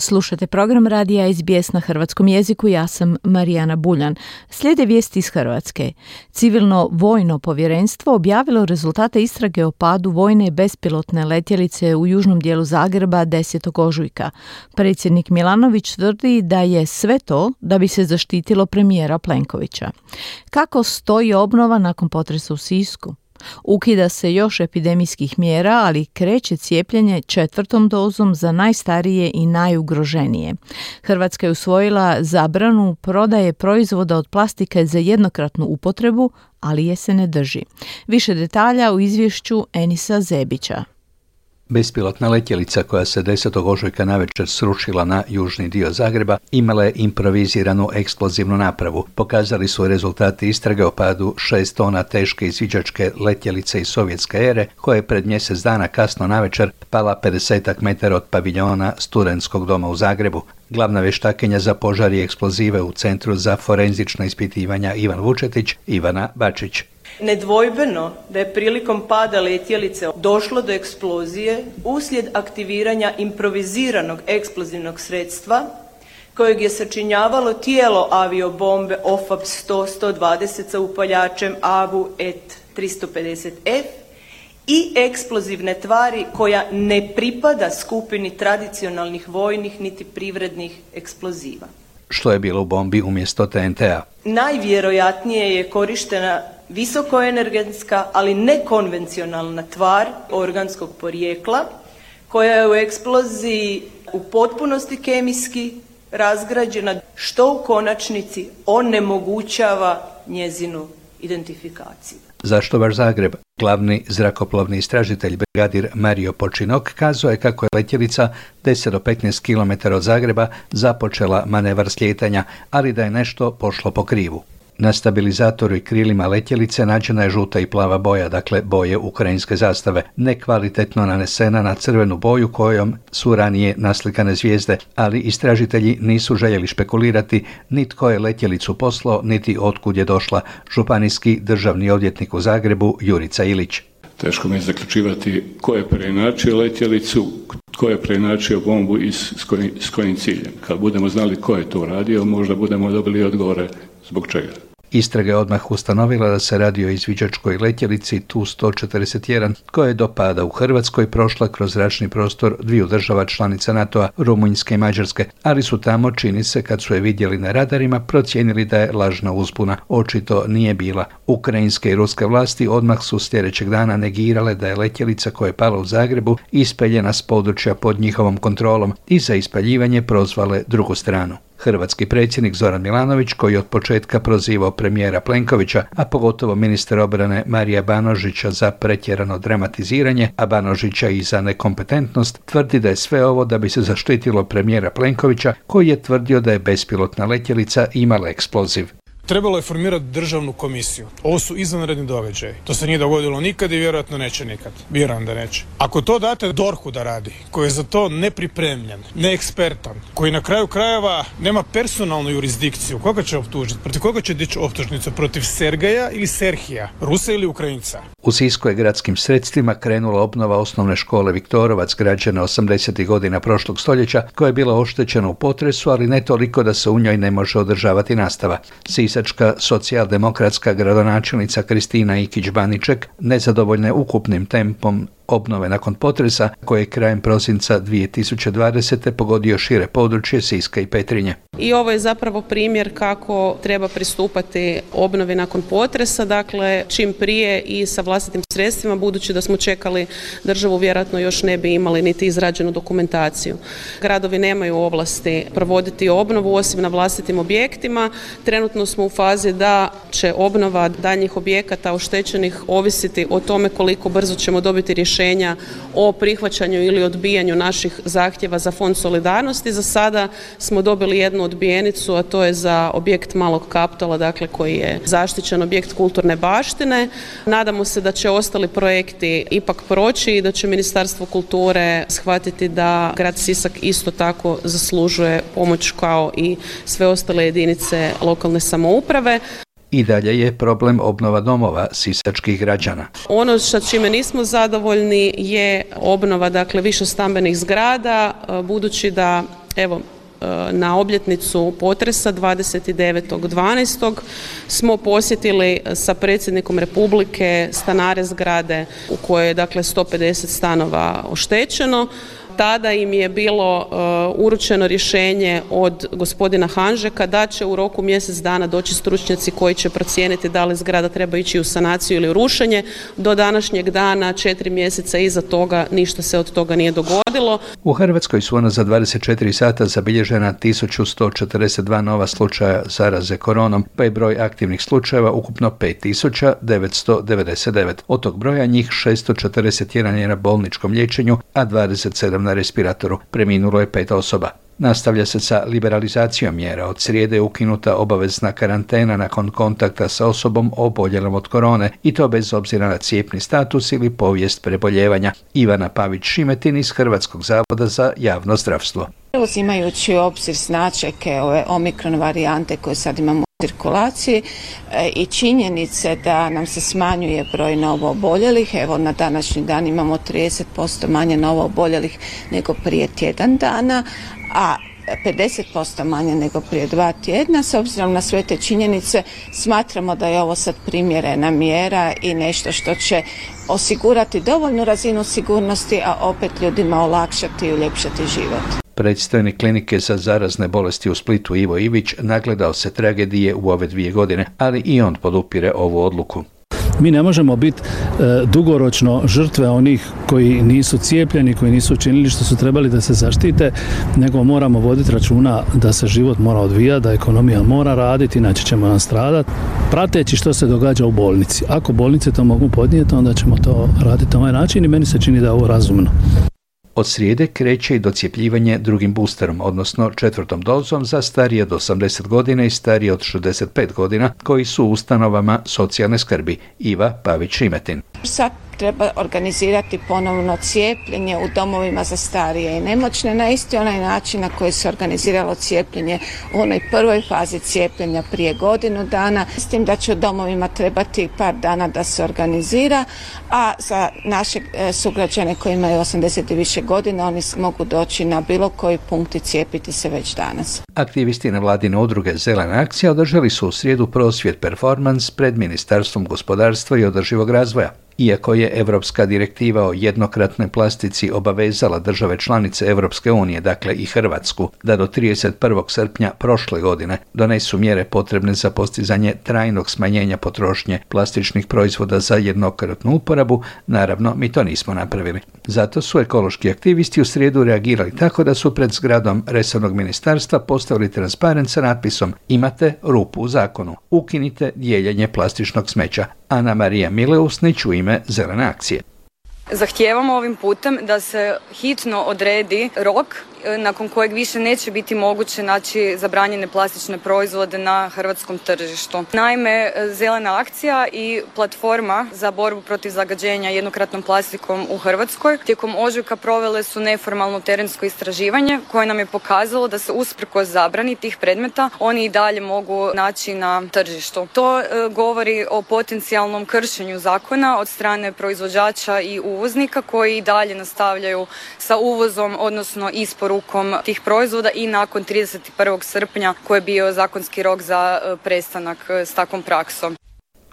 Slušate program radija SBS na hrvatskom jeziku, ja sam Marijana Buljan. Slijede vijesti iz Hrvatske. Civilno vojno povjerenstvo objavilo rezultate istrage o padu vojne bespilotne letjelice u južnom dijelu Zagreba 10. ožujka. Predsjednik Milanović tvrdi da je sve to da bi se zaštitilo premijera Plenkovića. Kako stoji obnova nakon potresa u Sisku? Ukida se još epidemijskih mjera, ali kreće cijepljenje četvrtom dozom za najstarije i najugroženije. Hrvatska je usvojila zabranu prodaje proizvoda od plastike za jednokratnu upotrebu, ali je se ne drži. Više detalja u izvješću Enisa Zebića. Bespilotna letjelica koja se 10. ožujka navečer srušila na južni dio Zagreba imala je improviziranu eksplozivnu napravu. Pokazali su rezultati istrage o padu šest tona teške izviđačke letjelice iz sovjetske ere koja je pred mjesec dana kasno navečer pala 50 metara od paviljona Studenskog doma u Zagrebu. Glavna vještakinja za požar i eksplozive u Centru za forenzična ispitivanja Ivan Vučetić, Ivana Bačić. Nedvojbeno da je prilikom pada letjelice došlo do eksplozije uslijed aktiviranja improviziranog eksplozivnog sredstva kojeg je sačinjavalo tijelo aviobombe OFAB 100-120 sa upaljačem AVU ET 350F i eksplozivne tvari koja ne pripada skupini tradicionalnih vojnih niti privrednih eksploziva. Što je bilo u bombi umjesto TNT-a? Najvjerojatnije je korištena visokoenergetska, ali nekonvencionalna tvar organskog porijekla koja je u eksploziji u potpunosti kemijski razgrađena, što u konačnici onemogućava njezinu identifikaciju. Zašto baš Zagreb? Glavni zrakoplovni istražitelj brigadir Mario Počinok kazao je kako je letjelica 10 do 15 km od Zagreba započela manevar slijetanja, ali da je nešto pošlo po krivu. Na stabilizatoru i krilima letjelice nađena je žuta i plava boja, dakle boje ukrajinske zastave, nekvalitetno nanesena na crvenu boju kojom su ranije naslikane zvijezde, ali istražitelji nisu željeli špekulirati ni tko je letjelicu poslao, niti otkud je došla županijski državni odvjetnik u Zagrebu Jurica Ilić. Teško mi je zaključivati ko je preinačio letjelicu, ko je preinačio bombu i s kojim ciljem. Kad budemo znali ko je to radio, možda budemo dobili odgovore zbog čega. Istraga je odmah ustanovila da se radi o izviđačkoj letjelici Tu-141 koja je do pada u Hrvatskoj prošla kroz zračni prostor dviju država članica NATO-a, Rumunjske i Mađarske, ali su tamo, čini se, kad su je vidjeli na radarima, procijenili da je lažna uzbuna. Očito nije bila. Ukrajinske i ruske vlasti odmah su sljedećeg dana negirale da je letjelica koja je pala u Zagrebu ispeljena s područja pod njihovom kontrolom i za ispaljivanje prozvale drugu stranu. Hrvatski predsjednik Zoran Milanović, koji od početka prozivao premijera Plenkovića, a pogotovo ministar obrane Marija Banožića za pretjerano dramatiziranje, a Banožića i za nekompetentnost, tvrdi da je sve ovo da bi se zaštitilo premijera Plenkovića, koji je tvrdio da je bespilotna letjelica imala eksploziv. Trebalo je formirati državnu komisiju. Ovo su izvanredni događaji. To se nije dogodilo nikad i vjerojatno neće nikad. Vjerujem da neće. Ako to date Dorhu da radi, koji je za to nepripremljen, neekspertan, koji na kraju krajeva nema personalnu jurisdikciju, koga će optužiti? Protiv koga će dići optužnicu? Protiv Sergeja ili Serhija? Rusa ili Ukrajinca? U Sisku je gradskim sredstvima krenula obnova osnovne škole Viktorovac građana 80. godina prošlog stoljeća koja je bila oštećena u potresu, ali ne toliko da se u njoj ne može održavati nastava. Sisačka socijaldemokratska gradonačelnica Kristina Ikić-Baniček nezadovoljna ukupnim tempom obnove nakon potresa koje je krajem prosinca 2020. pogodio šire područje Siska i Petrinje. I ovo je zapravo primjer kako treba pristupati obnovi nakon potresa, dakle čim prije i sa vlastitim sredstvima, budući da smo čekali državu, vjerojatno još ne bi imali niti izrađenu dokumentaciju. Gradovi nemaju ovlasti provoditi obnovu osim na vlastitim objektima. Trenutno smo u fazi da će obnova daljnjih objekata oštećenih ovisiti o tome koliko brzo ćemo dobiti rješenja o prihvaćanju ili odbijanju naših zahtjeva za fond solidarnosti. Za sada smo dobili jednu odbijenicu, a to je za objekt Malog Kaptola, dakle koji je zaštićen objekt kulturne baštine. Nadamo se da će ostali projekti ipak proći i da će Ministarstvo kulture shvatiti da grad Sisak isto tako zaslužuje pomoć kao i sve ostale jedinice lokalne samouprave. I dalje je problem obnova domova sisačkih građana. Ono što čime nismo zadovoljni je obnova dakle više stambenih zgrada budući da evo na obljetnicu potresa 29.12. smo posjetili sa predsjednikom Republike stanare zgrade u kojoj je dakle 150 stanova oštećeno tada im je bilo uh, uručeno rješenje od gospodina Hanžeka da će u roku mjesec dana doći stručnjaci koji će procijeniti da li zgrada treba ići u sanaciju ili u rušenje. Do današnjeg dana, četiri mjeseca iza toga, ništa se od toga nije dogodilo. U Hrvatskoj su ona za 24 sata zabilježena 1142 nova slučaja zaraze koronom, pa je broj aktivnih slučajeva ukupno 5999. Od tog broja njih 641 je na bolničkom liječenju, a 27 na respiratoru. Preminulo je pet osoba. Nastavlja se sa liberalizacijom mjera. Od srijede je ukinuta obavezna karantena nakon kontakta sa osobom oboljelom od korone i to bez obzira na cijepni status ili povijest preboljevanja. Ivana Pavić-Šimetin iz Hrvatskog zavoda za javno zdravstvo. Uzimajući obzir značajke ove omikron varijante koje sad imamo cirkulaciji e, i činjenice da nam se smanjuje broj novo oboljelih, evo na današnji dan imamo 30% manje novo oboljelih nego prije tjedan dana, a 50% manje nego prije dva tjedna. S obzirom na sve te činjenice smatramo da je ovo sad primjerena mjera i nešto što će osigurati dovoljnu razinu sigurnosti, a opet ljudima olakšati i uljepšati život. Predstojnik klinike za zarazne bolesti u Splitu Ivo Ivić nagledao se tragedije u ove dvije godine, ali i on podupire ovu odluku. Mi ne možemo biti e, dugoročno žrtve onih koji nisu cijepljeni, koji nisu učinili što su trebali da se zaštite, nego moramo voditi računa da se život mora odvijati, da ekonomija mora raditi, inače ćemo nam stradati, prateći što se događa u bolnici. Ako bolnice to mogu podnijeti, onda ćemo to raditi na ovaj način i meni se čini da je ovo razumno. Od srijede kreće i docijepljivanje drugim boosterom, odnosno četvrtom dozom za starije od 80 godina i starije od 65 godina koji su u ustanovama socijalne skrbi. Iva Pavić-Šimetin. Sad treba organizirati ponovno cijepljenje u domovima za starije i nemoćne na isti onaj način na koji se organiziralo cijepljenje u onoj prvoj fazi cijepljenja prije godinu dana. S tim da će u domovima trebati par dana da se organizira, a za naše e, sugrađane koji imaju 80 i više godina oni mogu doći na bilo koji punkt i cijepiti se već danas. Aktivisti na vladine udruge Zelena akcija održali su u srijedu prosvjet performans pred Ministarstvom gospodarstva i održivog razvoja. Iako je Europska direktiva o jednokratnoj plastici obavezala države članice Europske unije, dakle i Hrvatsku, da do 31. srpnja prošle godine donesu mjere potrebne za postizanje trajnog smanjenja potrošnje plastičnih proizvoda za jednokratnu uporabu, naravno mi to nismo napravili. Zato su ekološki aktivisti u srijedu reagirali tako da su pred zgradom resornog ministarstva postavili transparent sa natpisom Imate rupu u zakonu. Ukinite dijeljenje plastičnog smeća. Ana Marija Mileusnić u ime Zelene akcije. Zahtijevamo ovim putem da se hitno odredi rok nakon kojeg više neće biti moguće naći zabranjene plastične proizvode na hrvatskom tržištu. Naime, e, Zelena akcija i platforma za borbu protiv zagađenja jednokratnom plastikom u Hrvatskoj tijekom ožujka provele su neformalno terensko istraživanje koje nam je pokazalo da se usprkos zabrani tih predmeta oni i dalje mogu naći na tržištu. To e, govori o potencijalnom kršenju zakona od strane proizvođača i uvoznika koji i dalje nastavljaju sa uvozom, odnosno isporukom isporukom tih proizvoda i nakon 31. srpnja koji je bio zakonski rok za e, prestanak e, s takvom praksom.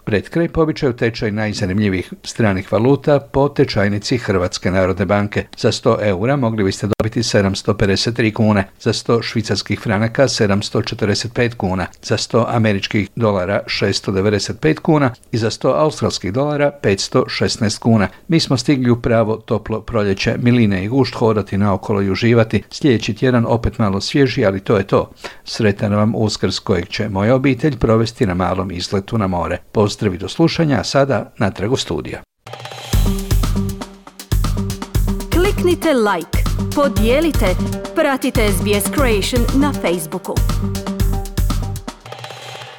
Pred kraj pobičaju tečaj najzanimljivih stranih valuta po tečajnici Hrvatske narodne banke. Za 100 eura mogli biste dobiti 753 kune, za 100 švicarskih franaka 745 kuna, za 100 američkih dolara 695 kuna i za 100 australskih dolara 516 kuna. Mi smo stigli u pravo toplo proljeće, miline i gušt hodati naokolo i uživati. Sljedeći tjedan opet malo svježi, ali to je to. Sretan vam uskrs kojeg će moja obitelj provesti na malom izletu na more. Pozdravi do slušanja, a sada natrag u studija. Kliknite like, podijelite, pratite SBS Creation na Facebooku.